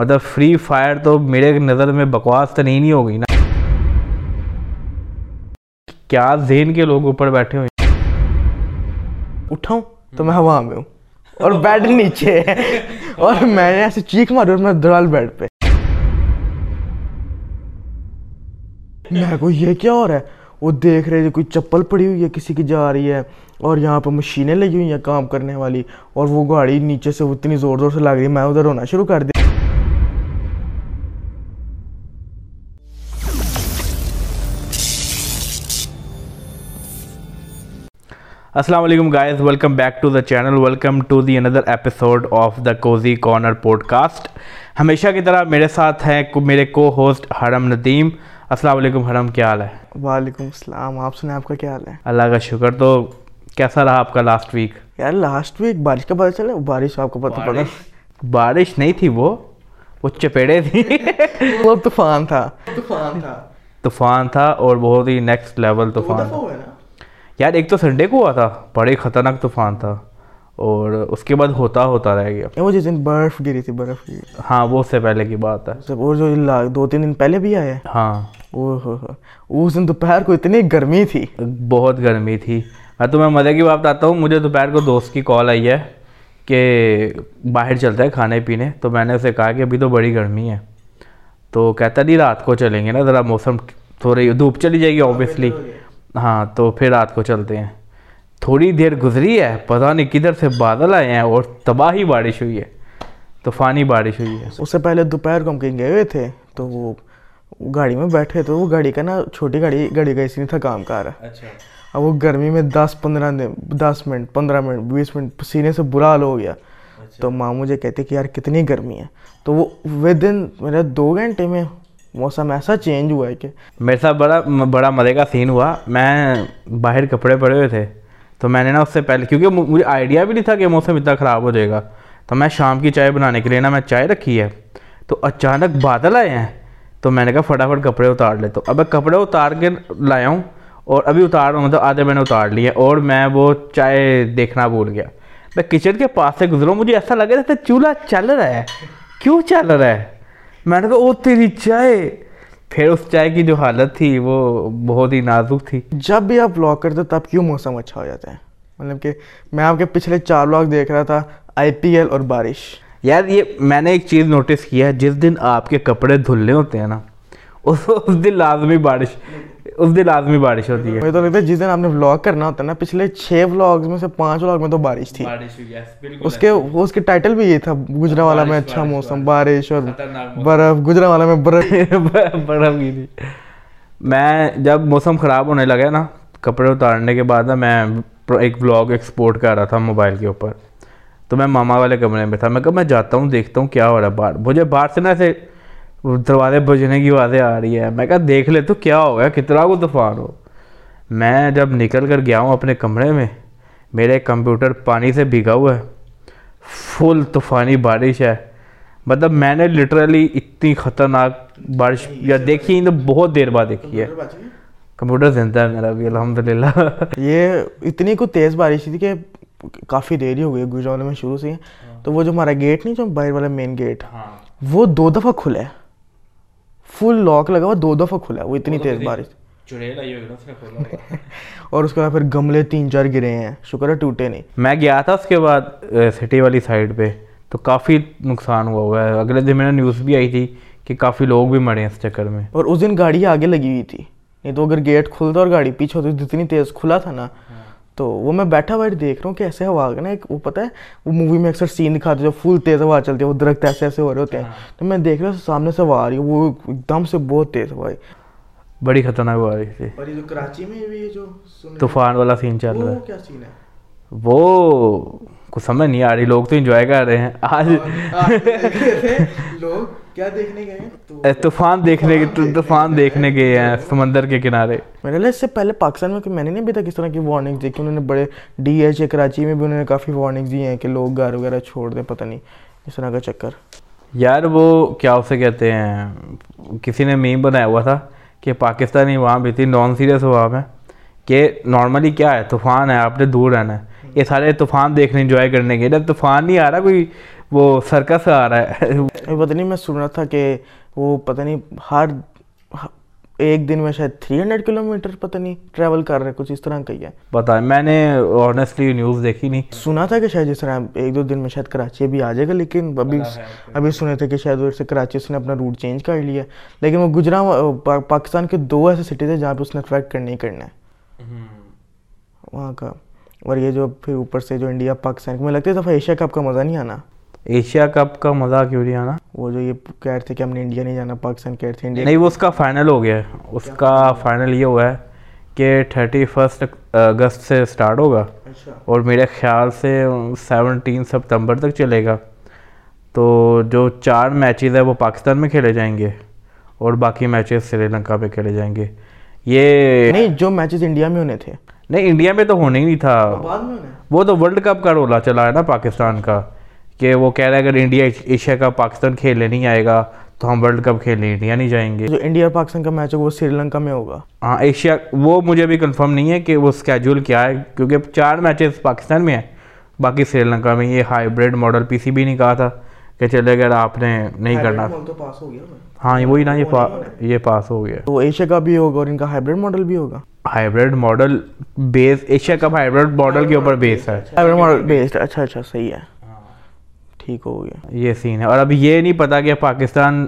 مطلب free fire تو میرے نظر میں بکواس تو نہیں ہو گئی نا۔ کیا ذہن کے لوگ اوپر بیٹھے ہوئے اٹھاؤں تو میں ہوا میں ہوں۔ اور بیڈ نیچے اور میں نے ایسے چیخ ماری اور میں درال بیڈ پہ۔ میں کو یہ کیا ہو رہا ہے؟ وہ دیکھ رہے کوئی چپل پڑی ہوئی ہے، کسی کی جا رہی ہے۔ اور یہاں پہ مشینیں لگی ہوئی ہیں کام کرنے والی۔ اور وہ گاڑی نیچے سے اتنی زور زور سے لگ رہی ہے، میں ادھر ہونا شروع کر دیا۔ السلام علیکم guys welcome back to the channel welcome to the another episode of the cozy corner podcast ہمیشہ کی طرح میرے ساتھ ہیں میرے کو ہوسٹ حرم ندیم السلام علیکم حرم کیا حال ہے وعلیکم السلام آپ سنیں آپ کا کیا حال ہے اللہ کا شکر تو کیسا رہا آپ کا لاسٹ ویک یار لاسٹ ویک بارش کا پتہ چلے بارش آپ کو پتہ پڑا بارش نہیں تھی وہ وہ چپیڑے تھی وہ طوفان تھا طوفان تھا طوفان تھا اور بہت ہی نیکسٹ لیول طوفان تھا یار ایک تو سنڈے کو ہوا تھا بڑے خطرناک طوفان تھا اور اس کے بعد ہوتا ہوتا رہ گیا۔ وہ جس دن برف گری تھی برف گری۔ ہاں وہ اس سے پہلے کی بات ہے۔ اور جو دو تین دن پہلے بھی آئے ہاں۔ اس دن دوپہر کو اتنی گرمی تھی۔ بہت گرمی تھی۔ میں تمہیں مزے کی بات بتاتا ہوں۔ مجھے دوپہر کو دوست کی کال آئی ہے کہ باہر چلتا ہے کھانے پینے۔ تو میں نے اسے کہا کہ ابھی تو بڑی گرمی ہے۔ تو کہتا نہیں رات کو چلیں گے نا ذرا موسم تھوڑی دھوپ چلی جائے گی اوبیسلی ہاں تو پھر رات کو چلتے ہیں۔ تھوڑی دیر گزری ہے پتہ نہیں کدھر سے بادل آئے ہیں اور تباہی بارش ہوئی ہے طوفانی بارش ہوئی ہے۔ اس سے پہلے دوپہر کو ہم کہیں گئے ہوئے تھے تو وہ گاڑی میں بیٹھے تو وہ گاڑی کا نا چھوٹی گاڑی گاڑی کا اسی نہیں تھا کام کر رہا اچھا۔ اب وہ گرمی میں دس پندرہ دس منٹ پندرہ منٹ بیس منٹ پسینے سے برا حال ہو گیا۔ اچھا۔ تو ماں مجھے کہتے کہ یار کتنی گرمی ہے۔ تو وہ ود ان میرے دو گھنٹے میں موسم ایسا چینج ہوا ہے کہ میرے ساتھ بڑا بڑا مزے کا سین ہوا۔ میں باہر کپڑے پڑے ہوئے تھے۔ تو میں نے نا اس سے پہلے کیونکہ مجھے آئیڈیا بھی نہیں تھا کہ موسم اتنا خراب ہو جائے گا۔ تو میں شام کی چائے بنانے کے لیے نا میں چائے رکھی ہے۔ تو اچانک بادل آئے ہیں۔ تو میں نے کہا فٹافٹ کپڑے اتار لے۔ تو اب میں کپڑے اتار کے لایا ہوں اور ابھی اتار مطلب آدھے میں نے اتار لیے اور میں وہ چائے دیکھنا بھول گیا۔ میں کچن کے پاس سے گزروں مجھے ایسا لگا رہا تھا چولہا چل رہا ہے۔ کیوں چل رہا ہے؟ میں نے کہا او تیری چائے. پھر اس چائے کی جو حالت تھی وہ بہت ہی نازک تھی۔ جب بھی آپ بلاگ کرتے تب کیوں موسم اچھا ہو جاتا ہے؟ مطلب کہ میں آپ کے پچھلے چار بلاگ دیکھ رہا تھا آئی پی ایل اور بارش۔ یار یہ میں نے ایک چیز نوٹس کیا ہے جس دن آپ کے کپڑے دھلنے ہوتے ہیں نا اس دن لازمی بارش۔ اس دن لازمی بارش ہوتی ہے۔ مجھے تو لگتا ہے جس دن آپ نے ولاگ کرنا ہوتا ہے نا پچھلے چھ ولاگز میں سے پانچ ولاگ میں تو بارش تھی۔ اس کے اس کے ٹائٹل بھی یہ تھا گجرا والا میں اچھا موسم بارش۔ اور برف گجرا والا میں برف۔ برف کی تھی۔ میں جب موسم خراب ہونے لگا نا کپڑے اتارنے کے بعد نا میں ایک ولاگ ایکسپورٹ کر رہا تھا موبائل کے اوپر۔ تو میں ماما والے کمرے میں تھا میں کہا میں جاتا ہوں دیکھتا ہوں کیا ہو رہا ہے باہر۔ مجھے باہر سے نا ایسے دروازے بجنے کی آوازیں آ رہی ہے۔ میں کہا دیکھ لے تو کیا ہو گیا کتنا کو طوفان ہو۔ میں جب نکل کر گیا ہوں اپنے کمرے میں میرے کمپیوٹر پانی سے بھیگا ہوا ہے۔ فل طوفانی بارش ہے۔ مطلب میں نے لٹرلی اتنی خطرناک بارش یا دیکھی تو بہت دیر بعد دیکھی ہے۔ کمپیوٹر زندہ ہے میرا بھی الحمد للہ یہ اتنی کو تیز بارش تھی کہ کافی دیر ہی ہو گئی گجرا والے میں شروع سے تو وہ جو ہمارا گیٹ نہیں جو باہر والا مین گیٹ وہ دو دفعہ کھلا ہے۔ فل لاک لگا ہوا دو دفعہ کھلا ہے وہ اتنی تیز بارش۔ اور اس کے بعد پھر گملے تین چار گرے ہیں شکر ہے ٹوٹے نہیں۔ میں گیا تھا اس کے بعد سٹی والی سائڈ پہ تو کافی نقصان ہوا ہوا ہے۔ اگلے دن میں نے نیوز بھی آئی تھی کہ کافی لوگ بھی مرے ہیں اس چکر میں۔ اور اس دن گاڑی آگے لگی ہوئی تھی نہیں تو اگر گیٹ کھلتا اور گاڑی پیچھے ہوتی جتنی تیز کھلا تھا نا تو وہ میں بیٹھا ہوا دیکھ رہا ہوں کہ ایسے ہوا نا ایک وہ پتہ ہے وہ مووی میں اکثر سین دکھاتے جو فل تیز ہوا چلتی ہے وہ درخت ایسے ایسے ہو رہے ہوتے ہیں۔ ہاں۔ تو میں دیکھ رہا ہوں سامنے سے ہوا آ رہی ہے وہ ایک دم سے بہت تیز ہوا ہے۔ بڑی خطرناک ہوا رہی تھی اور یہ جو کراچی میں بھی جو طوفان والا سین چل رہا ہے۔ وہ کیا سین ہے؟ وہ کچھ سمجھ نہیں آ رہی لوگ تو انجوائے کر رہے ہیں۔ آج لوگ کیا دیکھنے گئے طوفان دیکھنے کے طوفان دیکھنے گئے ہیں سمندر کے کنارے۔ میرے لیے اس سے پہلے پاکستان میں میں نے نہیں ابھی تک اس طرح کی وارننگ دیکھی۔ انہوں نے بڑے ڈی ایچ اے کراچی میں بھی انہوں نے کافی وارننگ دی ہیں کہ لوگ گھر وغیرہ چھوڑ دیں پتہ نہیں اس طرح کا چکر۔ یار وہ کیا اسے کہتے ہیں کسی نے میم بنایا ہوا تھا کہ پاکستانی وہاں بھی تھی نان سیریس ہوا میں کہ نارملی کیا ہے طوفان ہے آپ نے دور رہنا ہے۔ یہ سارے طوفان دیکھنے انجوائے کرنے کے جب طوفان نہیں آ رہا کوئی وہ سرکس آ رہا ہے۔ پتہ نہیں میں سن رہا تھا کہ وہ پتہ نہیں ہر ایک دن میں شاید تھری ہنڈریڈ کلو میٹر پتہ نہیں ٹریول کر رہے کچھ اس طرح کا ہی ہے۔ پتا میں نے آنیسٹلی نیوز دیکھی نہیں۔ سنا تھا کہ شاید جس طرح ایک دو دن میں شاید کراچی بھی آ جائے گا لیکن ابھی ابھی سنے تھے کہ شاید ادھر سے کراچی اس نے اپنا روٹ چینج کر لیا۔ لیکن وہ گجرا پاکستان کے دو ایسے سٹیز ہیں جہاں پہ اس نے ٹریک کرنا ہی کرنا ہے۔ وہاں کا۔ اور یہ جو پھر اوپر سے جو انڈیا پاکستان مجھے لگتا ہے دفعہ ایشیا کپ کا مزہ نہیں آنا۔ ایشیا کپ کا مزہ کیوں نہیں آنا؟ وہ جو یہ کہہ رہے تھے کہ ہم نے انڈیا نہیں جانا پاکستان کہہ رہے تھے انڈیا۔ نہیں وہ اس کا فائنل ہو گیا۔ ہے اس کا فائنل یہ ہوا ہے کہ تھرٹی فسٹ اگست سے سٹارٹ ہوگا۔ اچھا۔ اور میرے خیال سے سیونٹین سپتمبر تک چلے گا۔ تو جو چار میچز ہیں وہ پاکستان میں کھیلے جائیں گے اور باقی میچز سری لنکا پہ کھیلے جائیں گے۔ یہ نہیں جو میچز انڈیا میں ہونے تھے۔ نہیں انڈیا میں تو ہونا ہی نہیں تھا۔ وہ تو ورلڈ کپ کا رولا چلا ہے نا پاکستان کا کہ وہ کہہ رہا ہے اگر انڈیا ایشیا کا پاکستان کھیلنے نہیں آئے گا تو ہم ورلڈ کپ کھیلنے انڈیا نہیں جائیں گے۔ جو انڈیا اور پاکستان کا میچ ہے وہ سری لنکا میں ہوگا۔ ہاں ایشیا وہ مجھے بھی کنفرم نہیں ہے کہ وہ اسکیجول کیا ہے کیونکہ چار میچز پاکستان میں ہیں۔ باقی سری لنکا میں یہ ہائیبریڈ ماڈل پی سی بھی نہیں کہا تھا کہ چلے اگر آپ نے نہیں کرنا۔ ہاں وہی نا یہ پاس ہو گیا۔ تو ایشیا کا بھی ہوگا اور ان کا ہائیبریڈ ماڈل بھی ہوگا۔ ہائیبریڈ ماڈل بیس ایشیا کپ ہائیبریڈ ماڈل کے اوپر بیس ہے ہائیبریڈ ماڈل بیسڈ اچھا اچھا صحیح ہے ٹھیک ہو گیا یہ سین ہے اور ابھی یہ نہیں پتا کہ پاکستان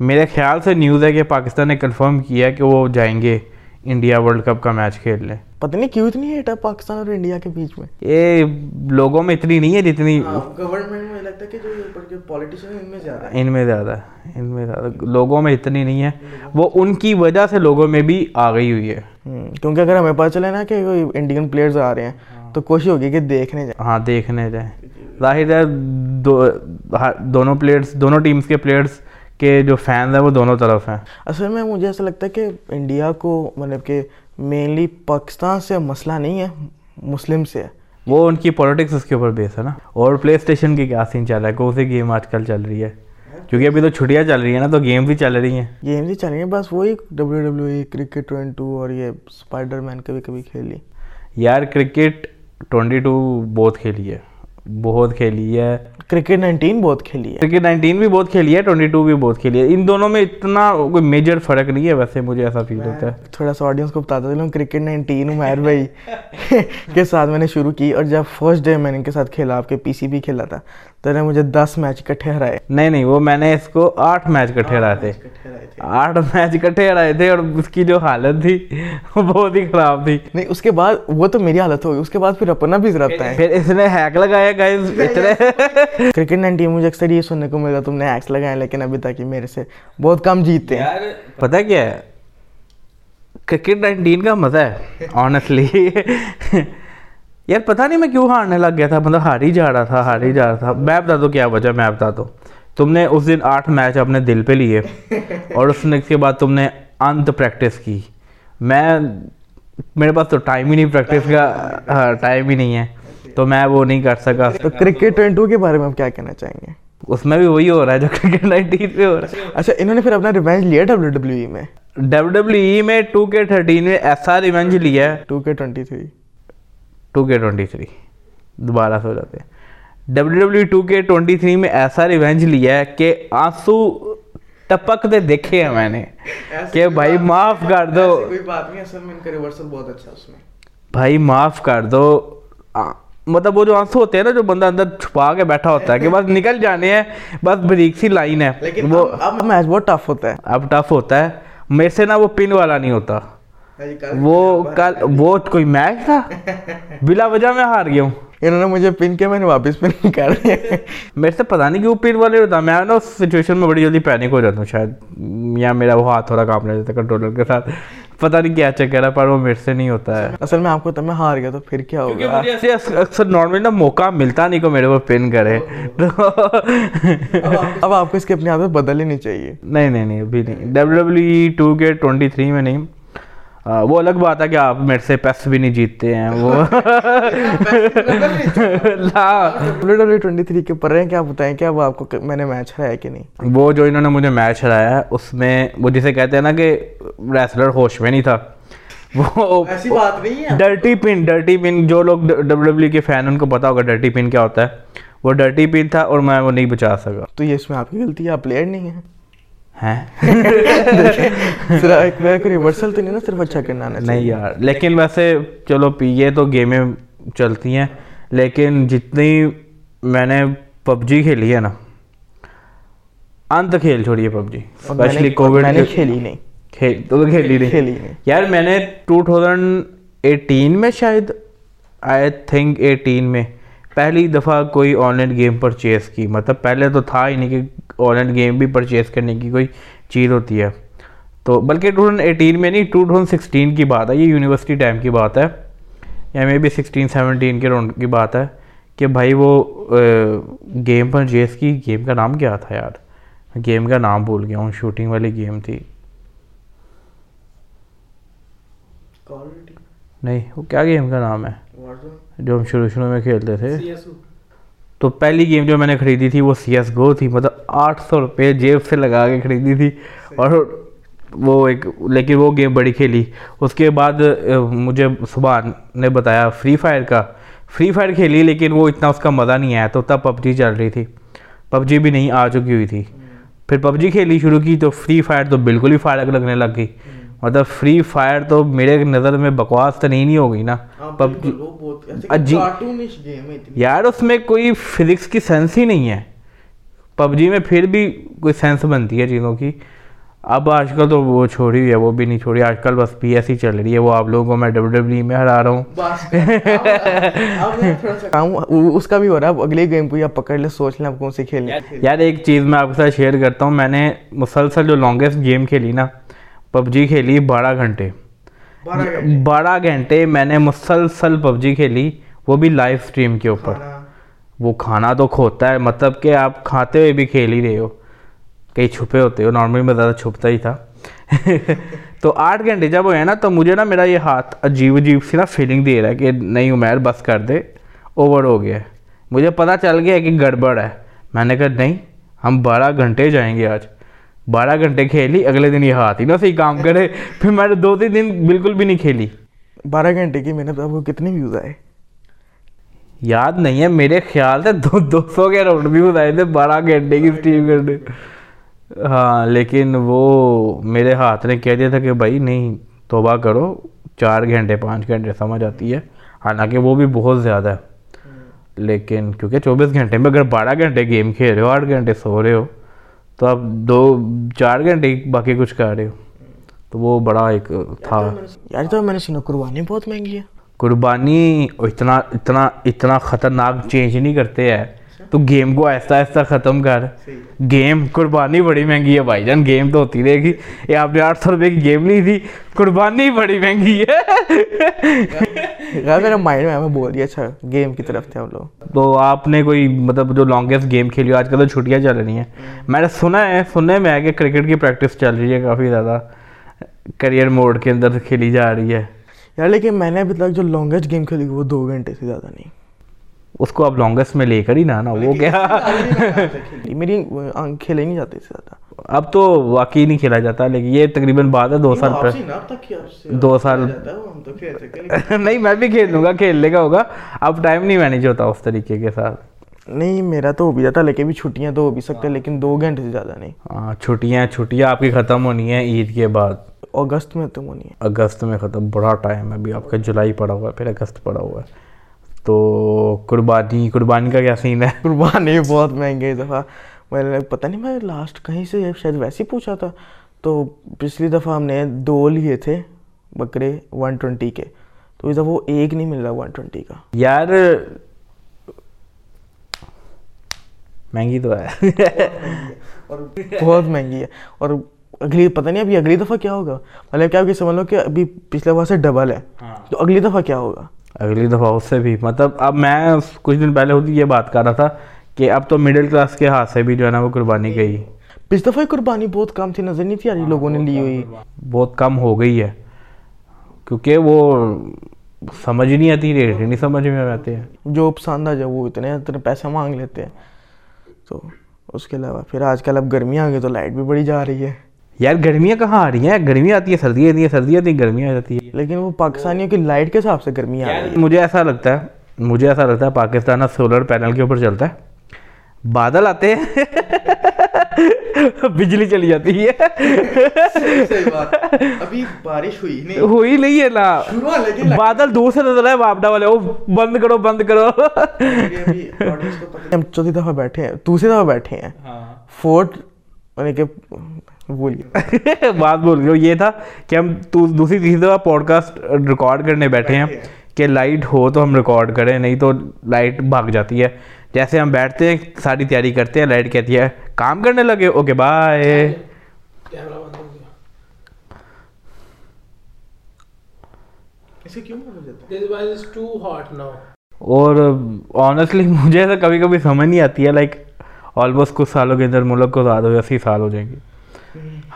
میرے خیال سے نیوز ہے کہ پاکستان نے کنفرم کیا کہ وہ جائیں گے انڈیا ورلڈ کپ کا میچ کھیلنے پتہ نہیں کیوں اتنی ہیٹ ہے پاکستان اور انڈیا کے بیچ میں یہ لوگوں میں اتنی نہیں ہے جتنی گورنمنٹ میں لگتا ہے کہ جو پولیٹیشین ان میں زیادہ ان میں زیادہ ان میں زیادہ لوگوں میں اتنی نہیں ہے وہ ان کی وجہ سے لوگوں میں بھی آ گئی ہوئی ہے کیونکہ اگر ہمیں پتہ چلے نا کہ کوئی انڈین پلیئرز آ رہے ہیں تو کوشش ہوگی کہ دیکھنے جائیں۔ ہاں دیکھنے جائیں۔ ظاہر ہے دو دونوں پلیئرس دونوں ٹیمز کے پلیئرس کے جو فینز ہیں وہ دونوں طرف ہیں۔ اصل میں مجھے ایسا لگتا ہے کہ انڈیا کو مطلب کہ مینلی پاکستان سے مسئلہ نہیں ہے مسلم سے ہے۔ وہ ان کی پولیٹکس اس کے اوپر بیس ہے نا۔ اور پلے اسٹیشن کی کیا سین چل رہا ہے کون سی گیم آج کل چل رہی ہے۔ کیونکہ ابھی تو چھٹیاں چل رہی ہیں نا تو گیم بھی چل رہی ہیں۔ گیمز ہی چل رہی ہیں بس وہی W W E cricket twenty two اور یہ اسپائڈر مین کبھی کبھی کھیلی یار کرکٹ ٹوینٹی ٹو بہت کھیلی ہے بہت کھیلی ہے۔ کرکٹ نائنٹین بہت کھیلی ہے۔ کرکٹ نائنٹین بھی بہت کھیلی ہے ٹوئنٹی ٹو بھی بہت کھیلی ہے۔ ان دونوں میں اتنا کوئی میجر فرق نہیں ہے ویسے مجھے ایسا فیل ہوتا ہے۔ تھوڑا سا آڈینس کو بتاتا چلوں کرکٹ نائنٹین عمیر بھائی کے ساتھ میں نے شروع کی اور جب فرسٹ ڈے میں نے ان کے ساتھ کھیلا آپ کے پی سی بھی کھیلا تھا۔ تو نے مجھے دس میچ اکٹھے ہرائے۔ نہیں نہیں وہ میں نے اس کو آٹھ میچ کٹھے ہرائے تھے۔ آٹھ میچ اکٹھے ہرائے تھے اور اس کی جو حالت تھی وہ بہت ہی خراب تھی۔ نہیں اس کے بعد وہ تو میری حالت ہوگی اس کے بعد پھر اپنا بھی رہتا ہے۔ پھر اس نے ہیک لگایا گائز اتنے۔ کرکٹ نائنٹین مجھے اکثر یہ سننے کو ملتا تم نے ہیکس لگائے لیکن ابھی تک میرے سے بہت کم جیتتے ہیں۔ پتہ کیا ہے؟ کرکٹ نائنٹین کا مزہ ہے آنیسٹلی یار پتہ نہیں میں کیوں ہارنے لگ گیا تھا مطلب ہار ہی جا رہا تھا ہار ہی جا رہا تھا۔ میں بتا دو کیا وجہ میں بتا دو تم نے اس دن آٹھ میچ اپنے دل پہ لیے اور اس نے کے بعد تم نے انت پریکٹس کی۔ میں میرے پاس تو ٹائم ہی نہیں پریکٹس کا ٹائم ہی نہیں ہے۔ تو میں وہ نہیں کر سکا۔ تو کرکٹ ٹوینٹی ٹو کے بارے میں ہم کیا کہنا چاہیں گے؟ اس میں بھی وہی ہو رہا ہے جو کرکٹ نائنٹین پہ ہو رہا ہے۔ اچھا انہوں نے پھر اپنا ریونج لیا ڈبلیو ڈبلیو ای میں؟ ڈبلو ڈبلو ای میں ٹو کے تھرٹین میں ایسا ریونج لیا ہے۔ Two K twenty three. Two K twenty three دوبارہ سے ہو جاتے ہیں۔ W W two K twenty three میں ایسا ریونج لیا ہے کہ آنسو ٹپکتے دیکھے ہیں میں نے کہ بھائی معاف کر دو۔ کوئی بات نہیں اصل میں ان کا ریورسل بہت اچھا اس میں۔ بھائی معاف کر دو۔ مطلب وہ جو آنسو ہوتے ہیں نا جو بندہ اندر چھپا کے بیٹھا ہوتا ہے کہ بس نکل جانے ہیں بس بریک سی لائن ہے۔ لیکن وہ اب میچ بہت ٹف ہوتا ہے۔ اب ٹف ہوتا ہے۔ میرے سے نا وہ پن والا نہیں ہوتا۔ وہ کل وہ کوئی میچ تھا؟ بلا وجہ میں ہار گیا ہوں۔ انہوں نے مجھے پن کے میں نے واپس پن کر دیا میرے سے پتا نہیں کیوں پن والے ہوتا۔ میں نا اس سچویشن میں بڑی جلدی پینک ہو جاتا ہوں شاید یا میرا وہ ہاتھ تھوڑا کام رہ جاتا ہے کنٹرولر کے ساتھ۔ پتہ نہیں کیا چکر ہے پر وہ میرے سے نہیں ہوتا ہے۔ اصل میں آپ کو تب میں ہار گیا تو پھر کیا ہوگا؟ ایسے اکثر نارملی نا موقع ملتا نہیں کو میرے کو پن کرے۔ اب آپ کو اس کی اپنی عادت بدلنی نہیں چاہیے۔ نہیں نہیں نہیں ابھی نہیں۔ W W two K twenty three میں نہیں۔ وہ الگ بات ہے کہ آپ میرے سے پیس بھی نہیں جیتتے ہیں وہ ڈبلیو ڈبلیو تھری کے اوپر ہیں کیا بتائیں کیا وہ آپ کو میں نے میچ ہرایا کہ نہیں؟ وہ جو انہوں نے مجھے میچ ہرایا ہے اس میں وہ جسے کہتے ہیں نا کہ ریسلر ہوش میں نہیں تھا۔ وہ ایسی بات نہیں ہے۔ ڈرٹی پن ڈرٹی پن جو لوگ ڈبلو ڈبلو کے فین ان کو پتا ہوگا ڈرٹی پن کیا ہوتا ہے۔ وہ ڈرٹی پن تھا اور میں وہ نہیں بچا سکا۔ تو یہ اس میں آپ کی غلطی ہے آپ پلیئر نہیں ہیں۔ ریورسل تو نہیں نا صرف اچھا کرنا نہیں یار لیکن ویسے چلو پی یہ تو گیمیں چلتی ہیں لیکن جتنی میں نے پب جی کھیلی ہے نا انت کھیل چھوڑی ہے پب جی۔ اسپیشلی کووڈ کھیلی نہیں۔ کھیلی نہیں۔ یار میں نے ٹو تھاؤزنڈ ایٹین میں شاید آئی تھنک ایٹین میں پہلی دفعہ کوئی آن لائن گیم پرچیز کی مطلب پہلے تو تھا ہی نہیں کہ آن لائن گیم بھی پرچیز کرنے کی کوئی چیز ہوتی ہے۔ تو بلکہ ٹو تھاؤزنڈ ایٹین میں نہیں ٹو تھاؤزنڈ سکسٹین کی بات ہے یہ یونیورسٹی ٹائم کی بات ہے۔ یا مے بی سکسٹین سیونٹین کے راؤنڈ کی بات ہے کہ بھائی وہ گیم پرچیز کی۔ گیم کا نام کیا تھا یار؟ گیم کا نام بھول گیا ہوں شوٹنگ والی گیم تھی۔ نہیں وہ کیا گیم کا نام ہے؟ جو ہم شروع شروع میں کھیلتے تھے۔ تو پہلی گیم جو میں نے خریدی تھی وہ سی ایس گو تھی مطلب آٹھ سو روپے جیب سے لگا کے خریدی تھی۔ اور وہ ایک لیکن وہ گیم بڑی کھیلی۔ اس کے بعد مجھے صبح نے بتایا فری فائر کا۔ فری فائر کھیلی لیکن وہ اتنا اس کا مزہ نہیں آیا۔ تو تب پب جی چل رہی تھی۔ پب جی بھی نہیں آ چکی ہوئی تھی۔ پھر پب جی کھیلی شروع کی تو فری فائر تو بالکل ہی فائر لگنے لگ گئی۔ مطلب فری فائر تو میرے نظر میں بکواس تو نہیں نہیں ہو گئی نا پب جی۔ یار اس میں کوئی فزکس کی سینس ہی نہیں ہے۔ پب جی میں پھر بھی کوئی سینس بنتی ہے چیزوں کی۔ اب آج کل تو وہ چھوڑی ہوئی ہے وہ بھی نہیں چھوڑی۔ آج کل بس پی ایس ہی چل رہی ہے۔ وہ آپ لوگوں کو میں ڈبلو ڈبلو میں ہرا رہا ہوں۔ اس کا بھی ہو رہا ہے۔ اگلی گیم کو آپ پکڑ لیں سوچ لیں آپ کون سے کھیلیں یار ایک چیز میں آپ کے ساتھ شیئر کرتا ہوں۔ میں نے مسلسل جو لانگیسٹ گیم کھیلی نا پب جی کھیلی بارہ گھنٹے۔ بارہ گھنٹے۔ میں نے مسلسل پب جی کھیلی وہ بھی لائیو سٹریم کے اوپر۔ وہ کھانا تو کھوتا ہے مطلب کہ آپ کھاتے ہوئے بھی کھیل ہی رہے ہو۔ کئی چھپے ہوتے ہو نارملی میں زیادہ چھپتا ہی تھا۔ تو آٹھ گھنٹے جب ہوئے نا تو مجھے نا میرا یہ ہاتھ عجیب عجیب سی نا فیلنگ دے رہا ہے کہ نہیں عمیر بس کر دے۔ اوور ہو گیا ہے۔ مجھے پتہ چل گیا کہ گڑبڑ ہے۔ میں نے کہا نہیں ہم بارہ گھنٹے جائیں گے آج۔ بارہ گھنٹے کھیلی اگلے دن یہ ہاتھ ہی نا صحیح کام کرے پھر میں نے دو تین دن بالکل بھی نہیں کھیلی۔ بارہ گھنٹے کی محنت آپ کو کتنے ویوز آئے؟ یاد نہیں ہے میرے خیال سے دو دو سو کے راؤنڈ ویوز آئے تھے بارہ گھنٹے کی اسٹریم کرنے۔ ہاں لیکن وہ میرے ہاتھ نے کہہ دیا تھا کہ بھائی نہیں توبہ کرو۔ چار گھنٹے پانچ گھنٹے سمجھ آتی ہے۔ حالانکہ وہ بھی بہت زیادہ ہے۔ لیکن کیونکہ چوبیس گھنٹے میں اگر بارہ گھنٹے گیم کھیل رہے ہو آٹھ گھنٹے سو رہے ہو تو آپ دو چار گھنٹے باقی کچھ کر رہے ہو۔ تو وہ بڑا ایک تھا۔ یار تو میں نے سنا قربانی بہت مہنگی ہے۔ قربانی اتنا اتنا اتنا خطرناک چینج نہیں کرتے ہیں۔ تو گیم کو آہستہ آہستہ ختم کر۔ گیم قربانی بڑی مہنگی ہے بھائی جان گیم تو ہوتی رہے گی۔ یہ آپ نے آٹھ سو روپے کی گیم لی تھی قربانی بڑی مہنگی ہے۔ یار میرا مائنڈ میں بول دیا اچھا گیم کی طرف تھے ہم لوگ۔ تو آپ نے کوئی مطلب جو لانگیسٹ گیم کھیلی ہو آج کل تو چھٹیاں چل رہی ہیں۔ میں نے سنا ہے سننے میں ہے کہ کرکٹ کی پریکٹس چل رہی ہے کافی زیادہ۔ کریئر موڈ کے اندر کھیلی جا رہی ہے۔ یار لیکن میں نے ابھی تک جو لانگیسٹ گیم کھیلی وہ دو گھنٹے سے زیادہ نہیں۔ اس کو آپ لانگیسٹ میں لے کر ہی نا نا وہ کیا؟ میری کھیلے نہیں جاتے اس سے زیادہ۔ اب تو واقعی نہیں کھیلا جاتا لیکن یہ تقریباً بات ہے دو سال پہ دو سال۔ نہیں میں بھی کھیل لوں گا کھیلنے کا ہوگا۔ اب ٹائم نہیں مینیج ہوتا اس طریقے کے ساتھ۔ نہیں میرا تو ہو بھی جاتا لیکن بھی چھٹیاں تو ہو بھی سکتے لیکن دو گھنٹے سے زیادہ نہیں۔ ہاں چھٹیاں چھٹیاں آپ کی ختم ہونی ہیں عید کے بعد۔ اگست میں ختم ہونی ہے اگست میں ختم بڑا ٹائم ہے ابھی آپ کا جولائی پڑا ہوا ہے پھر اگست پڑا ہوا ہے۔ تو قربانی قربانی کا کیا سین ہے؟ قربانی بہت مہنگی دفعہ۔ میں نے پتہ نہیں میں لاسٹ کہیں سے شاید ویسے ہی پوچھا تھا۔ تو پچھلی دفعہ ہم نے دو لیے تھے بکرے ون ٹوینٹی کے۔ تو اس دفعہ وہ ایک نہیں مل رہا ون ٹوینٹی کا۔ یار مہنگی تو ہے۔ بہت مہنگی ہے۔ اور اگلی پتہ نہیں ابھی اگلی دفعہ کیا ہوگا؟ مطلب کیا کہ سمجھ لو کہ ابھی پچھلے دفعہ سے ڈبل ہے۔ تو اگلی دفعہ کیا ہوگا؟ اگلی دفعہ اس سے بھی۔ مطلب اب میں کچھ دن پہلے ہوتی یہ بات کر رہا تھا کہ اب تو مڈل کلاس کے ہاتھ سے بھی جو ہے نا وہ قربانی گئی۔ پچھلی دفعہ قربانی بہت کم تھی نظر نہیں تھی یار لوگوں نے لی ہوئی؟ بہت کم ہو گئی ہے۔ کیونکہ وہ سمجھ نہیں آتی ریٹ نہیں سمجھ میں آتے۔ ہیں جو پسند آ جائے وہ اتنے اتنے پیسے مانگ لیتے۔ ہیں تو اس کے علاوہ پھر آج کل اب گرمیاں آ گئی تو لائٹ بھی بڑی جا رہی ہے۔ یار گرمیاں کہاں آ رہی ہیں؟ گرمیاں آتی ہے سردی آتی ہے سردی آتی ہے گرمیاں آ جاتی ہے لیکن وہ پاکستانیوں کی لائٹ کے حساب سے گرمی آ رہی ہے مجھے ایسا لگتا ہے مجھے ایسا لگتا ہے پاکستان سولر پینل کے اوپر چلتا ہے۔ بادل آتے ہیں۔ بجلی چلی جاتی ہے۔ ابھی بارش ہوئی نہیں۔ ہوئی نہیں ہے نا۔ بادل دور سے نظر ہے واپڈا والے وہ بند کرو بند کرو۔ ہم چوتھی دفعہ بیٹھے ہیں دوسری دفعہ بیٹھے ہیں۔ ہاں۔ فورٹ یعنی کہ بولیے بات بول بھول ہو یہ تھا کہ ہم دوسری تیسری دفعہ پوڈ کاسٹ ریکارڈ کرنے بیٹھے ہیں کہ لائٹ ہو تو ہم ریکارڈ کریں نہیں تو لائٹ بھاگ جاتی ہے۔ جیسے ہم بیٹھتے ہیں ساری تیاری کرتے ہیں لائٹ کہتی ہے کام کرنے لگے؟ اوکے بائے اور آنیسٹلی مجھے ایسا کبھی کبھی سمجھ نہیں آتی ہے لائک آلموسٹ کچھ سالوں کے اندر ملک کو زیادہ ہو جائے اسی سال ہو جائیں گے۔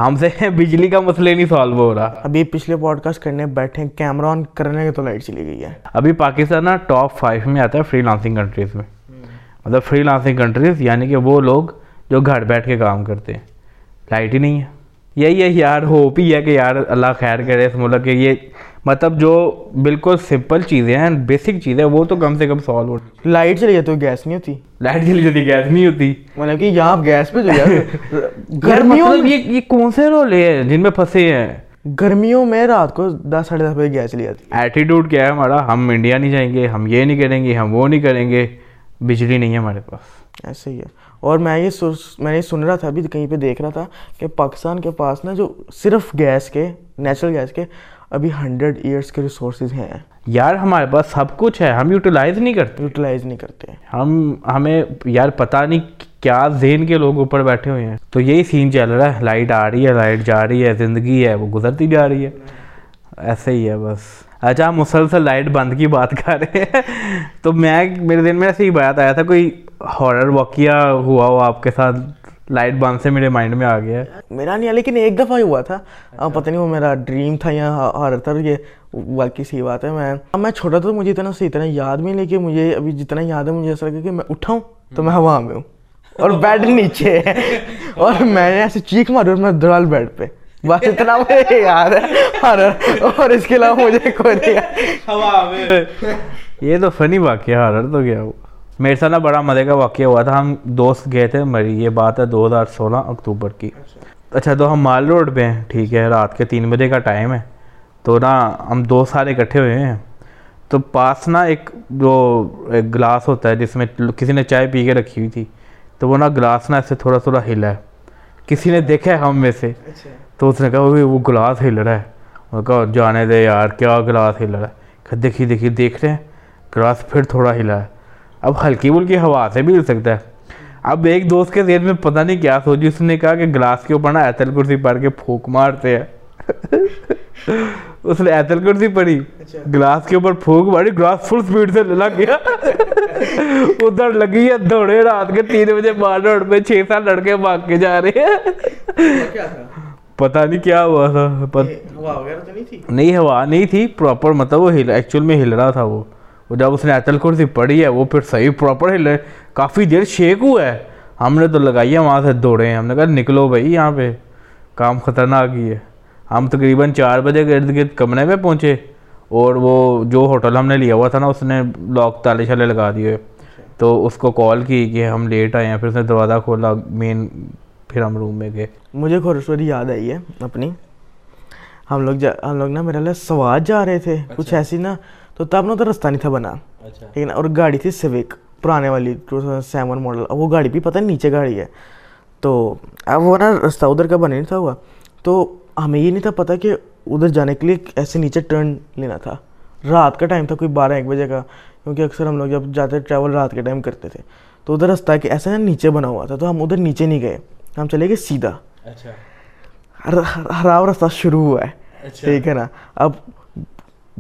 ہم سے بجلی کا مسئلہ نہیں سالو ہو رہا۔ ابھی پچھلے پوڈ کاسٹ کرنے بیٹھے کیمرا آن کرنے کے تو لائٹ چلی گئی ہے۔ ابھی پاکستان نا ٹاپ فائیو میں آتا ہے فری لانسنگ کنٹریز میں۔ مطلب فری لانسنگ کنٹریز یعنی کہ وہ لوگ جو گھر بیٹھ کے کام کرتے ہیں۔ لائٹ ہی نہیں ہے۔ یہی ہے یار ہوپ ہی ہے کہ یار اللہ خیر کرے اس ملک کے۔ یہ مطلب جو بالکل سمپل چیزیں ہیں بیسک چیزیں وہ تو کم سے کم سالو ہوتی لائٹ چلی جاتی گیس نہیں ہوتی۔ لائٹ چلی جاتی گیس نہیں ہوتی۔ مطلب کہ یہاں گیس پہ جو گرمیوں مطلب یہ یہ کون سے رولے ہیں جن میں پھنسے ہیں؟ گرمیوں میں رات کو دس ساڑھے دس بجے گیس چلی جاتی۔ ایٹیٹیوڈ کیا ہے ہمارا؟ ہم انڈیا نہیں جائیں گے ہم یہ نہیں کریں گے ہم وہ نہیں کریں گے۔ بجلی نہیں ہے ہمارے پاس۔ ایسے ہی ہے۔ اور میں یہ میں نے سن رہا تھا ابھی کہیں پہ دیکھ رہا تھا کہ پاکستان کے پاس نا جو صرف گیس کے نیچرل گیس کے ابھی ہنڈریڈ ایئرس کے ریسورسز ہیں۔ یار ہمارے پاس سب کچھ ہے ہم یوٹیلائز نہیں کرتے۔ یوٹیلائز نہیں کرتے۔ ہم ہمیں یار پتہ نہیں کیا ذہن کے لوگ اوپر بیٹھے ہوئے ہیں۔ تو یہی سین چل رہا ہے لائٹ آ رہی ہے لائٹ جا رہی ہے زندگی ہے وہ گزرتی جا رہی ہے۔ ایسے ہی ہے بس۔ اچھا ہم مسلسل لائٹ بند کی بات کر رہے ہیں۔ تو میں میرے دن میں ایسے ہی بات آیا تھا کوئی ہارر واقعہ ہوا ہو آپ کے ساتھ؟ لائٹ بان سے میرے مائنڈ میں آ گیا ہے میرا نہیں لیکن ایک دفعہ ہی ہوا تھا۔ پتہ نہیں وہ میرا ڈریم تھا یا ہر طرح یہ واقعی سی بات ہے۔ میں اب میں چھوٹا تھا تو مجھے اتنا صحیح طرح یاد بھی نہیں کہ مجھے ابھی جتنا یاد ہے مجھے ایسا لگا کہ میں اٹھاؤں تو میں ہوا میں ہوں۔ اور بیڈ نیچے۔ ہے اور میں نے ایسے چیخ ماری اور میں دڑال بیڈ پہ۔ بس اتنا مجھے یاد ہے۔ اور اس کے علاوہ مجھے کوئی نہیں۔ یہ تو فنی واقعہ ہارر تو گیا۔ وہ میرے ساتھ نا بڑا مزے کا واقعہ ہوا تھا۔ ہم دوست گئے تھے مری یہ بات ہے دو ہزار سولہ اکتوبر کی۔ اچھا۔, اچھا۔ تو ہم مال روڈ پہ ہیں ٹھیک ہے رات کے تین بجے کا ٹائم ہے۔ تو نا ہم دو سارے اکٹھے ہوئے ہیں۔ تو پاس نا ایک جو ایک گلاس ہوتا ہے جس میں کسی نے چائے پی کے رکھی ہوئی تھی تو وہ نا گلاس نا ایسے تھوڑا تھوڑا ہلا ہے۔ کسی نے دیکھا ہے ہم میں سے؟ اچھا۔ تو اس نے کہا وہ گلاس ہل رہا ہے۔ اور کہا جانے دے یار کیا گلاس ہل رہا ہے؟ دیکھی دیکھی دیکھ رہے ہیں۔ گلاس پھر تھوڑا ہلا ہے۔ اب ہلکی بلکی ہوا سے بھی گر سکتا ہے۔ اب ایک دوست کے ذہن میں پتہ نہیں کیا سوچی اس نے کہا کہ گلاس کے اوپر نا ایتل کرسی پار کے پھونک مارتے ہیں۔ اس نے ایتل کرسی پڑی گلاس کے اوپر پھونک ماری گلاس فل سپیڈ سے لگ گیا۔ ادھر لگی ہے دوڑے رات کے تین بجے مار روڈ پہ چھ سال لڑکے بھاگ کے جا رہے ہیں۔ پتہ نہیں کیا ہوا تھا نہیں ہوا نہیں تھی پراپر مطلب وہ ایکچوئل میں ہل رہا تھا وہ۔ جب اس نے ایتل کرسی پڑھی ہے وہ پھر صحیح پراپر لے۔ کافی دیر شیک ہوا ہے ہم نے تو لگائی ہے وہاں سے دوڑے ہیں۔ ہم نے کہا نکلو بھائی یہاں پہ۔ کام خطرناک ہی ہے۔ ہم تقریباً چار بجے گرد گرد کمرے میں پہنچے اور وہ جو ہوٹل ہم نے لیا ہوا تھا نا اس نے لاک تالے شالے لگا دیے۔ تو اس کو کال کی کہ ہم لیٹ آئے ہیں پھر اس نے دروازہ کھولا مین پھر ہم روم میں گئے۔ مجھے خورشوری یاد آئی ہے اپنی۔ ہم لوگ ہم لوگ نا میرا سواد جا رہے تھے۔ اچھا۔ کچھ ایسی نا تو تب نا تو رستہ نہیں تھا بنا۔ ٹھیک ہے نا اور گاڑی تھی سوک پرانے والی سیون ماڈل وہ گاڑی بھی پتہ ہے نیچے گاڑی ہے۔ تو اب وہ نا رستہ ادھر کا بنا نہیں تھا ہوا۔ تو ہمیں یہ نہیں تھا پتہ کہ ادھر جانے کے لیے ایسے نیچے ٹرن لینا تھا۔ رات کا ٹائم تھا کوئی بارہ ایک بجے کا۔ کیونکہ اکثر ہم لوگ جب جاتے ٹریول رات کے ٹائم کرتے تھے۔ تو ادھر رستہ کہ ایسا نیچے بنا ہوا تھا۔ تو ہم ادھر نیچے نہیں گئے۔ ہم چلے گئے سیدھا۔ اچھا۔ ہراؤ رستہ شروع ہوا ہے۔ اچھا۔ ٹھیک ہے نا؟ اب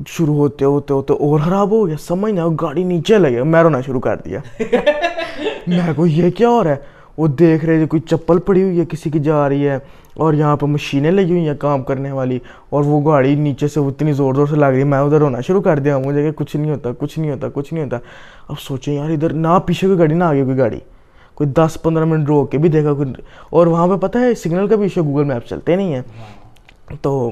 شروع ہوتے ہوتے ہوتے اور خراب ہو گیا سمجھ نہیں گاڑی نیچے لگے میں رونا شروع کر دیا۔ میں کو یہ کیا ہو رہا ہے؟ وہ دیکھ رہے کوئی چپل پڑی ہوئی ہے کسی کی جا رہی ہے اور یہاں پہ مشینیں لگی ہوئی ہیں کام کرنے والی اور وہ گاڑی نیچے سے اتنی زور زور سے لگ رہی ہے میں ادھر رونا شروع کر دیا مجھے کہ کچھ نہیں ہوتا کچھ نہیں ہوتا کچھ نہیں ہوتا۔ اب سوچیں یار ادھر نہ پیچھے کوئی گاڑی نہ آگے کوئی گاڑی۔ کوئی دس پندرہ منٹ روک کے بھی دیکھا کوئی اور وہاں پہ پتہ ہے سگنل کا بھی ایشو گوگل میپ چلتے نہیں ہیں۔ تو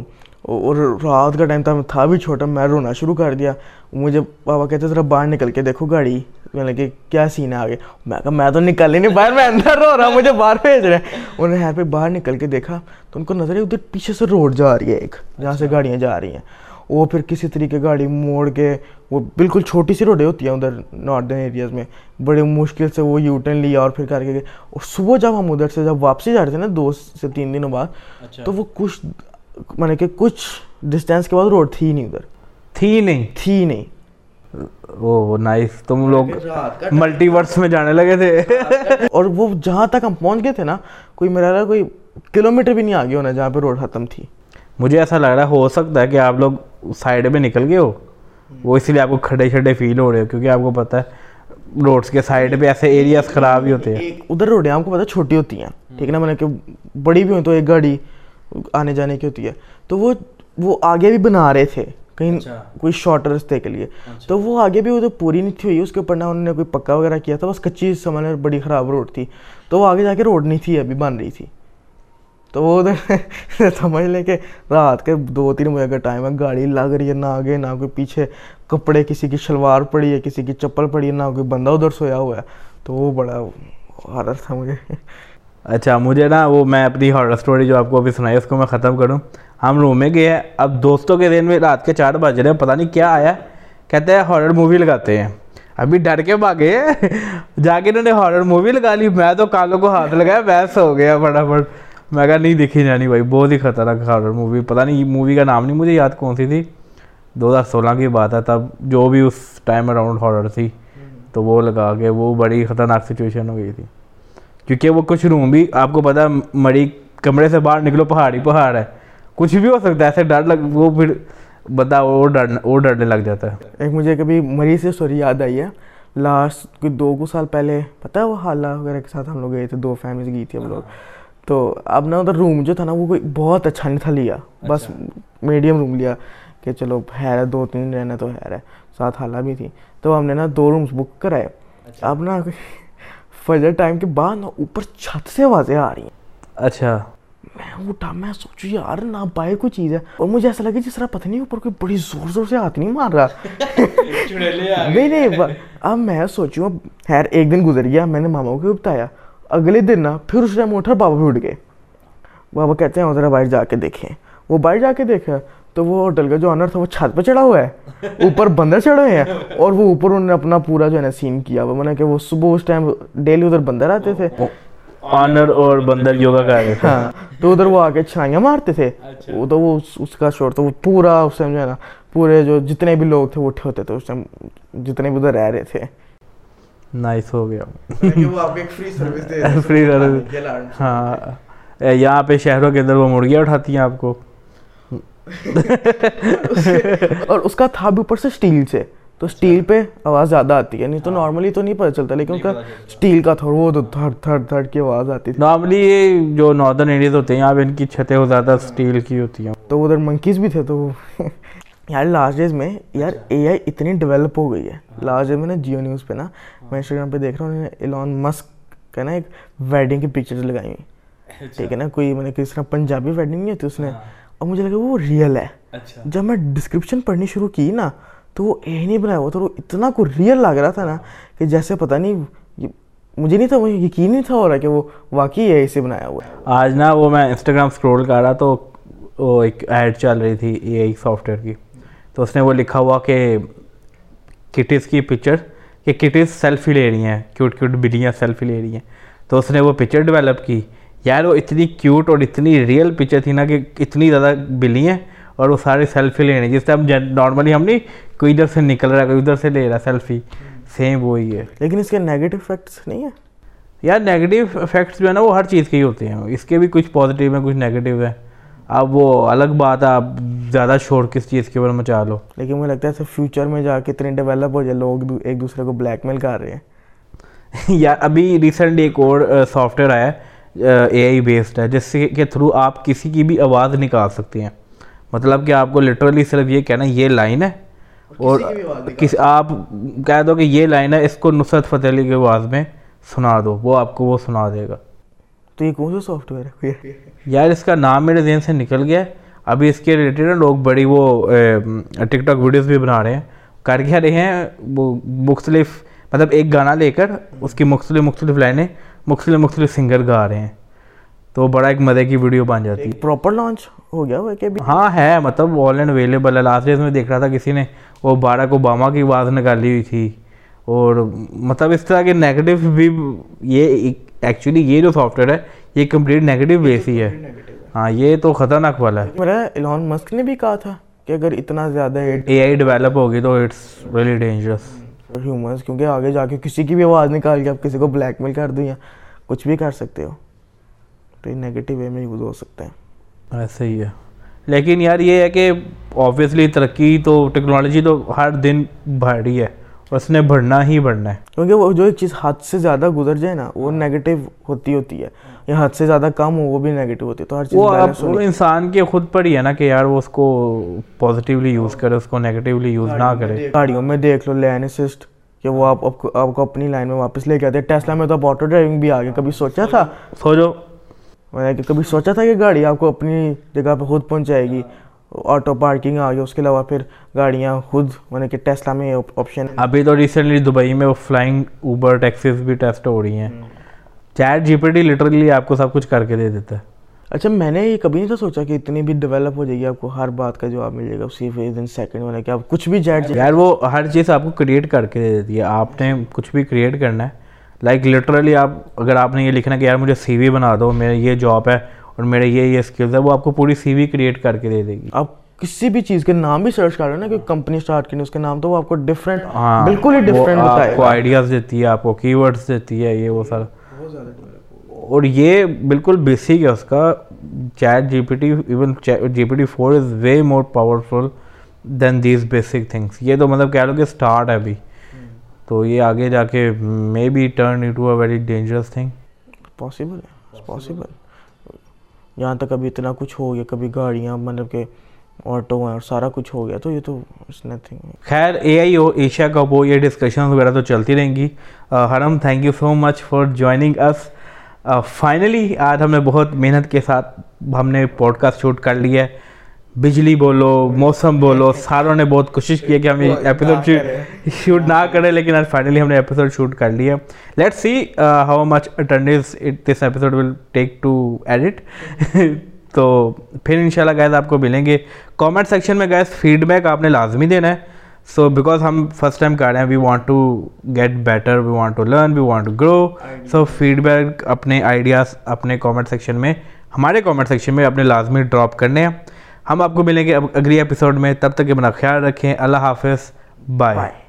اور رات کا ٹائم تھا میں تھا بھی چھوٹا میں رونا شروع کر دیا۔ مجھے پاپا کہتے ذرا باہر نکل کے دیکھو گاڑی۔ میں نے کہ کیا سین ہے آگے؟ میں کہا میں تو نکل ہی نہیں باہر میں اندر رو رہا مجھے باہر بھیج رہے ہیں۔ انہوں نے ہیر پہ باہر نکل کے دیکھا تو ان کو نظر ہے ادھر پیچھے سے روڈ جا رہی ہے ایک جہاں سے اچھا۔ گاڑیاں جا رہی ہیں۔ وہ پھر کسی طریقے گاڑی موڑ کے وہ بالکل چھوٹی سی روڈیں ہوتی ہیں ادھر ناردرن ایریاز میں۔ بڑے مشکل سے وہ یوٹن لیا اور پھر کر کے گئے۔ اور صبح جب ہم ادھر سے جب واپسی جا رہے تھے نا دو سے تین دنوں بعد اچھا۔ تو وہ کچھ مانے کہ کچھ ڈسٹینس کے بعد روڈ تھی نہیں ادھر۔ تھی نہیں۔ تھی نہیں۔ وہ نائس تم لوگ ملٹی ورس میں جانے لگے تھے۔ اور وہ جہاں تک ہم پہنچ گئے تھے نا کوئی میرا کوئی کلو میٹر بھی نہیں آگے ہونا جہاں پہ روڈ ختم تھی۔ مجھے ایسا لگ رہا ہے ہو سکتا ہے کہ آپ لوگ سائڈ میں نکل گئے ہو۔ وہ اس لیے آپ کو کھڑے کھڑے فیل ہو رہے ہو کیونکہ آپ کو پتا ہے روڈس کے سائڈ پہ ایسے ایریاز خراب ہی ہوتے ہیں۔ ادھر روڈیں آپ کو پتا چھوٹی ہوتی ہیں۔ ٹھیک ہے نا میں نے کہ بڑی بھی ہوئی تو ایک گاڑی آنے جانے کی ہوتی ہے۔ تو وہ وہ آگے بھی بنا رہے تھے کہیں اچھا۔ کوئی شارٹ رستے کے لیے۔ اچھا۔ تو وہ آگے بھی وہ تو پوری نہیں تھی ہوئی اس کے اوپر نہ انہوں نے کوئی پکا وغیرہ کیا تھا بس کچی سمجھ میں بڑی خراب روڈ تھی۔ تو وہ آگے جا کے روڈ نہیں تھی ابھی بن رہی تھی۔ تو وہ ادھر سمجھ لیں کہ رات کے دو تین بجے کا ٹائم ہے گاڑی لگ رہی ہے نہ آگے نہ کوئی پیچھے کپڑے کسی کی شلوار پڑی ہے کسی کی چپل پڑی ہے نہ کوئی بندہ ادھر سویا ہوا ہے۔ تو وہ بڑا حالت تھا مجھے۔ اچھا مجھے نا وہ میں اپنی ہارر اسٹوری جو آپ کو ابھی سنائی اس کو میں ختم کروں۔ ہم روم میں گئے ہیں۔ اب دوستوں کے دن میں رات کے چار بج رہے ہیں، پتہ نہیں کیا آیا۔ کہتے ہیں ہارر مووی لگاتے ہیں۔ ابھی ڈر کے بھاگے جا کے انہوں نے ہارر مووی لگا لی۔ میں تو کالوں کو ہاتھ لگایا بحث ہو گیا فٹافٹ۔ میں کہا، نہیں دیکھی جانی بھائی، بہت ہی خطرناک ہارر مووی پتہ نہیں مووی کا نام نہیں مجھے یاد کون سی تھی۔ دو ہزار سولہ کی بات ہے، تب جو بھی اس ٹائم اراؤنڈ ہارر تھی، تو وہ لگا کے وہ بڑی خطرناک سچویشن ہو گئی تھی۔ کیونکہ وہ کچھ روم بھی آپ کو پتہ مڑی کمرے سے باہر نکلو پہاڑی پہاڑ ہے۔ کچھ بھی ہو سکتا ہے ایسے ڈر لگ وہ پھر بتا وہ ڈرنے وہ ڈرنے لگ جاتا ہے۔ ایک مجھے کبھی مری سے سوری یاد آئی ہے۔ لاسٹ کوئی دو کو سال پہلے پتہ ہے وہ حالہ وغیرہ کے ساتھ ہم لوگ گئے تھے دو فیملیز گئی تھی ہم لوگ۔ تو اب نا ادھر روم جو تھا نا وہ کوئی بہت اچھا نہیں تھا لیا۔ بس اچھا۔ میڈیم روم لیا کہ چلو ہے دو تین رہنا تو ہے ساتھ حالہ بھی تھی۔ تو ہم نے نا دو رومس بک کرائے۔ اچھا۔ اب نا فجر ٹائم کے بعد نا اوپر چھت سے آوازیں آ رہی ہیں اچھا میں اٹھا میں سوچو یار نہ پائے کوئی چیز ہے۔ اور مجھے ایسا لگا جس طرح پتہ نہیں اوپر کوئی بڑی زور زور سے ہاتھ نہیں مار رہا۔ نہیں نہیں اب میں سوچوں خیر ایک دن گزر گیا میں نے ماما کو بتایا۔ اگلے دن نا پھر اس ٹائم اٹھا بابا بھی اٹھ گئے۔ بابا کہتے ہیں ذرا باہر جا کے دیکھیں۔ وہ باہر جا کے دیکھا۔ تو وہ ہوٹل کا جو آنر تھا وہ چھت پہ چڑھا ہوا ہے۔ اوپر بندر چڑھے ہوئے ہیں اور وہ اوپر انہوں نے اپنا پورا جو ہے نا سین کیا ہوا۔ میں کہ وہ صبح اس ٹائم ڈیلی ادھر بندر آتے تھے۔ آنر اور بندر یوگا کر رہے تھے۔ ہاں، تو ادھر وہ آ کے چھائیاں مارتے تھے۔ اچھا۔ وہ تو وہ اس کا شور تو وہ پورا اس ٹائم جو ہے نا پورے جو جتنے بھی لوگ تھے وہ اٹھے ہوتے تھے اس ٹائم جتنے بھی ادھر رہ رہے تھے۔ نائس ہو گیا۔ فری سروس ہاں۔ یہاں پہ شہروں کے اندر وہ مرغیاں اٹھاتی ہیں آپ کو۔ اور اس کا تھا بھی اوپر سے اسٹیل سے تو اسٹیل پہ آواز زیادہ آتی ہے نہیں تو ہاں۔ نارملی تو نہیں پتہ چلتا لیکن ان کا اسٹیل کا تھوڑا وہ تو دھڑ دھڑ تھڑ کی آواز آتی تھی۔ نارملی یہ جو ناردرن ایریاز ہوتے ہیں یہاں پہ ان کی چھتیں وہ زیادہ اسٹیل کی ہوتی ہیں۔ تو ادھر منکیز بھی تھے تو یار لاسٹ ڈیز میں یار اچھا۔ اے آئی اتنی ڈیولپ ہو گئی ہے۔ لاسٹ ڈیز میں نا جیو نیوز پہ نا میں انسٹاگرام پہ دیکھ رہا ہوں انہوں ایلون مسک کا نا ایک ویڈنگ کی پکچرز لگائی ہوئی۔ اچھا۔ ٹھیک ہے نا کوئی میں نے کس طرح پنجابی ویڈنگ نہیں ہوتی اس نے ہاں۔ اور مجھے لگا وہ ریئل ہے۔ اچھا۔ جب میں ڈسکرپشن پڑھنی شروع کی نا تو وہ یہ نہیں بنایا ہوا تھا وہ اتنا کو ریئل لگ رہا تھا نا کہ جیسے پتہ نہیں مجھے نہیں تھا وہ یقین نہیں تھا ہو رہا کہ وہ واقعی ہے اسے بنایا ہوا ہے۔ آج نا وہ میں انسٹاگرام اسکرول کر رہا تو وہ ایک ایڈ چل رہی تھی اے آئی سافٹ ویئر کی۔ تو اس نے وہ لکھا ہوا کہ کٹیز کی پکچر کہ کٹیز سیلفی لے رہی ہیں کیوٹ کیوٹ بلیاں سیلفی لے رہی ہیں۔ تو اس نے وہ پکچر ڈیولپ کی۔ یار وہ اتنی کیوٹ اور اتنی ریئل پکچر تھی نا کہ اتنی زیادہ بلی ہیں اور وہ سارے سیلفی لے رہے ہیں جس طرح نارملی ہم نہیں کوئی ادھر سے نکل رہا ہے کوئی ادھر سے لے رہا ہے سیلفی سیم وہی ہے۔ لیکن اس کے نگیٹو افیکٹس نہیں ہیں؟ یار نگیٹیو افیکٹس جو ہے نا وہ ہر چیز کے ہی ہوتے ہیں۔ اس کے بھی کچھ پازیٹیو ہیں کچھ نگیٹیو ہیں۔ اب وہ الگ بات ہے آپ زیادہ شور کس چیز کے اوپر مچا لو۔ لیکن مجھے لگتا ہے سب فیوچر میں جا کے اتنے ڈیولپ ہو جائے لوگ ایک دوسرے کو بلیک میل کر رہے ہیں۔ یار ابھی ریسنٹ ایک اور سافٹ ویئر آیا ہے۔ اے آئی بیسڈ ہے جس سے کے تھرو آپ کسی کی بھی آواز نکال سکتے ہیں۔ مطلب کہ آپ کو لٹرلی صرف یہ کہنا یہ لائن ہے۔ اور آپ کہہ دو کہ یہ لائن ہے اس کو نصرت فتح علی کی آواز میں سنا دو وہ آپ کو وہ سنا دے گا۔ تو یہ کون سا سافٹ ویئر ہے یار اس کا نام میرے ذہن سے نکل گیا۔ ہے ابھی اس کے ریلیٹڈ لوگ بڑی وہ ٹک ٹاک ویڈیوز بھی بنا رہے ہیں۔ کر کے رہے ہیں وہ مختلف مطلب ایک گانا لے کر اس کی مختلف مختلف لائنیں مختلف مختلف سنگر گا رہے ہیں۔ تو بڑا ایک مزے کی ویڈیو بن جاتی۔ ہے پراپر لانچ ہو گیا وہ کہ ہاں ہے مطلب آل اینڈ اویلیبل ہے۔ لاسٹ ڈیز میں دیکھ رہا تھا کسی نے وہ باراک اوباما کی آواز نکالی ہوئی تھی۔ اور مطلب اس طرح کے نیگیٹو بھی یہ ایکچولی یہ جو سافٹ ویئر ہے یہ کمپلیٹ نیگیٹو بیس ہی ہے۔ ہاں یہ تو خطرناک والا ہے۔ میرا ایلون مسک نے بھی کہا تھا کہ اگر اتنا زیادہ اے آئی ڈیولپ ہوگی تو اٹس ریلی ڈینجرس ہیومنس کیونکہ آگے جا کے کسی کی بھی آواز نکال کے آپ کسی کو بلیک میل کر دو یا کچھ بھی کر سکتے ہو، تو یہ نیگیٹو وے میں یوز ہو سکتے ہیں۔ ہاں، ایسے ہی ہے۔ لیکن یار یہ ہے کہ آبویسلی ترقی تو ٹیکنالوجی تو ہر دن بڑھ رہی ہے۔ اس نے بڑھنا ہی بڑھنا ہے۔ کیونکہ وہ جو ایک چیز حد سے زیادہ گزر جائے نا وہ نیگیٹو ہوتی ہوتی ہے۔ یا حد سے زیادہ کم ہو وہ بھی نیگیٹو ہوتی ہے۔ تو ہر چیز وہ انسان کے خود پر ہی ہے نا کہ یار وہ اس کو پازیٹیولی یوز کرے اس کو نیگیٹیولی یوز نہ کرے۔ گاڑیوں میں دیکھ لو لین اسسٹ کہ وہ آپ آپ کو آپ اپنی لائن میں واپس لے کے آتے ہیں۔ ٹیسلا میں تو اب آٹو ڈرائیونگ بھی آ گیا کبھی سوچا تھا؟ سو جو میں نے کبھی سوچا تھا کہ گاڑی آپ کو اپنی جگہ پہ خود پہنچائے گی؟ آٹو پارکنگ آ گیا اس کے علاوہ پھر گاڑیاں خود میں نے کہ ٹیسلا میں آپشن ابھی تو ریسنٹلی دبئی میں وہ فلائنگ اوبر ٹیکسیز بھی ٹیسٹ ہو رہی ہیں۔ Chat G P T literally آپ کو سب کچھ کر کے دے دیتا ہے۔ اچھا میں نے یہ کبھی نہیں تھا سوچا کہ اتنی بھی ڈیولپ ہو جائے گی آپ کو ہر بات کا جواب مل جائے گا اسی ان سیکنڈ میں نے کہ آپ کچھ بھی چیٹ یار وہ ہر چیز آپ کو کریٹ کر کے دے دیتی ہے۔ آپ نے کچھ بھی کریٹ کرنا ہے۔ لائک لٹرلی آپ اگر آپ نے یہ لکھنا کہ یار مجھے سی وی بنا دو میرا یہ جاب ہے۔ اور میرے یہ یہ اسکلز ہے وہ آپ کو پوری سی وی کریٹ کر کے دے دے گی۔ آپ کسی بھی چیز کے نام بھی سرچ کر رہے ہیں نا کہ کمپنی سٹارٹ کرنی اس کے نام تو وہ آپ کو ڈفرینٹ ہاں بالکل ہی وہ ڈفرینٹ آپ بتائے کو آئیڈیاز دیتی ہے آپ کو کی ورڈس دیتی ہے یہ وہ سارا۔ اور یہ بالکل بیسک ہے اس کا۔ Chat G P T even G P T four is way more powerful than these basic things یہ تو مطلب کہہ لو کہ اسٹارٹ ہے ابھی۔ تو یہ آگے جا کے maybe turn into a very dangerous thing possible ہے پاسبل یہاں تک ابھی اتنا کچھ ہو گیا، کبھی گاڑیاں مطلب کہ آٹو ہیں اور سارا کچھ ہو گیا، تو یہ تو نتھنگ خیر اے آئی ہو ایشیا کپ ہو یہ ڈسکشن وغیرہ تو چلتی رہیں گی۔ حرم thank you so much for joining us finally آج ہم نے بہت محنت کے ساتھ ہم نے پوڈ کاسٹ شوٹ کر لیا ہے۔ بجلی بولو موسم بولو ساروں نے بہت کوشش کی ہے کہ ہم یہ ایپیسوڈ شوٹ نہ کریں لیکن آج فائنلی ہم نے ایپیسوڈ شوٹ کر لیا let see how much attendance this episode will take to edit تو پھر انشاءاللہ گائز آپ کو ملیں گے۔ کامنٹ سیکشن میں گائز فیڈ بیک آپ نے لازمی دینا ہے۔ سو بیکاز ہم فرسٹ ٹائم کر رہے ہیں we want to get better we want to learn we want to grow so feedback اپنے آئیڈیاز اپنے کامنٹ سیکشن میں ہمارے کامنٹ سیکشن میں اپنے لازمی ڈراپ کرنے ہیں۔ ہم آپ کو ملیں گے اگلی ایپیسوڈ میں. تب تک اپنا خیال رکھیں. اللہ حافظ. بائے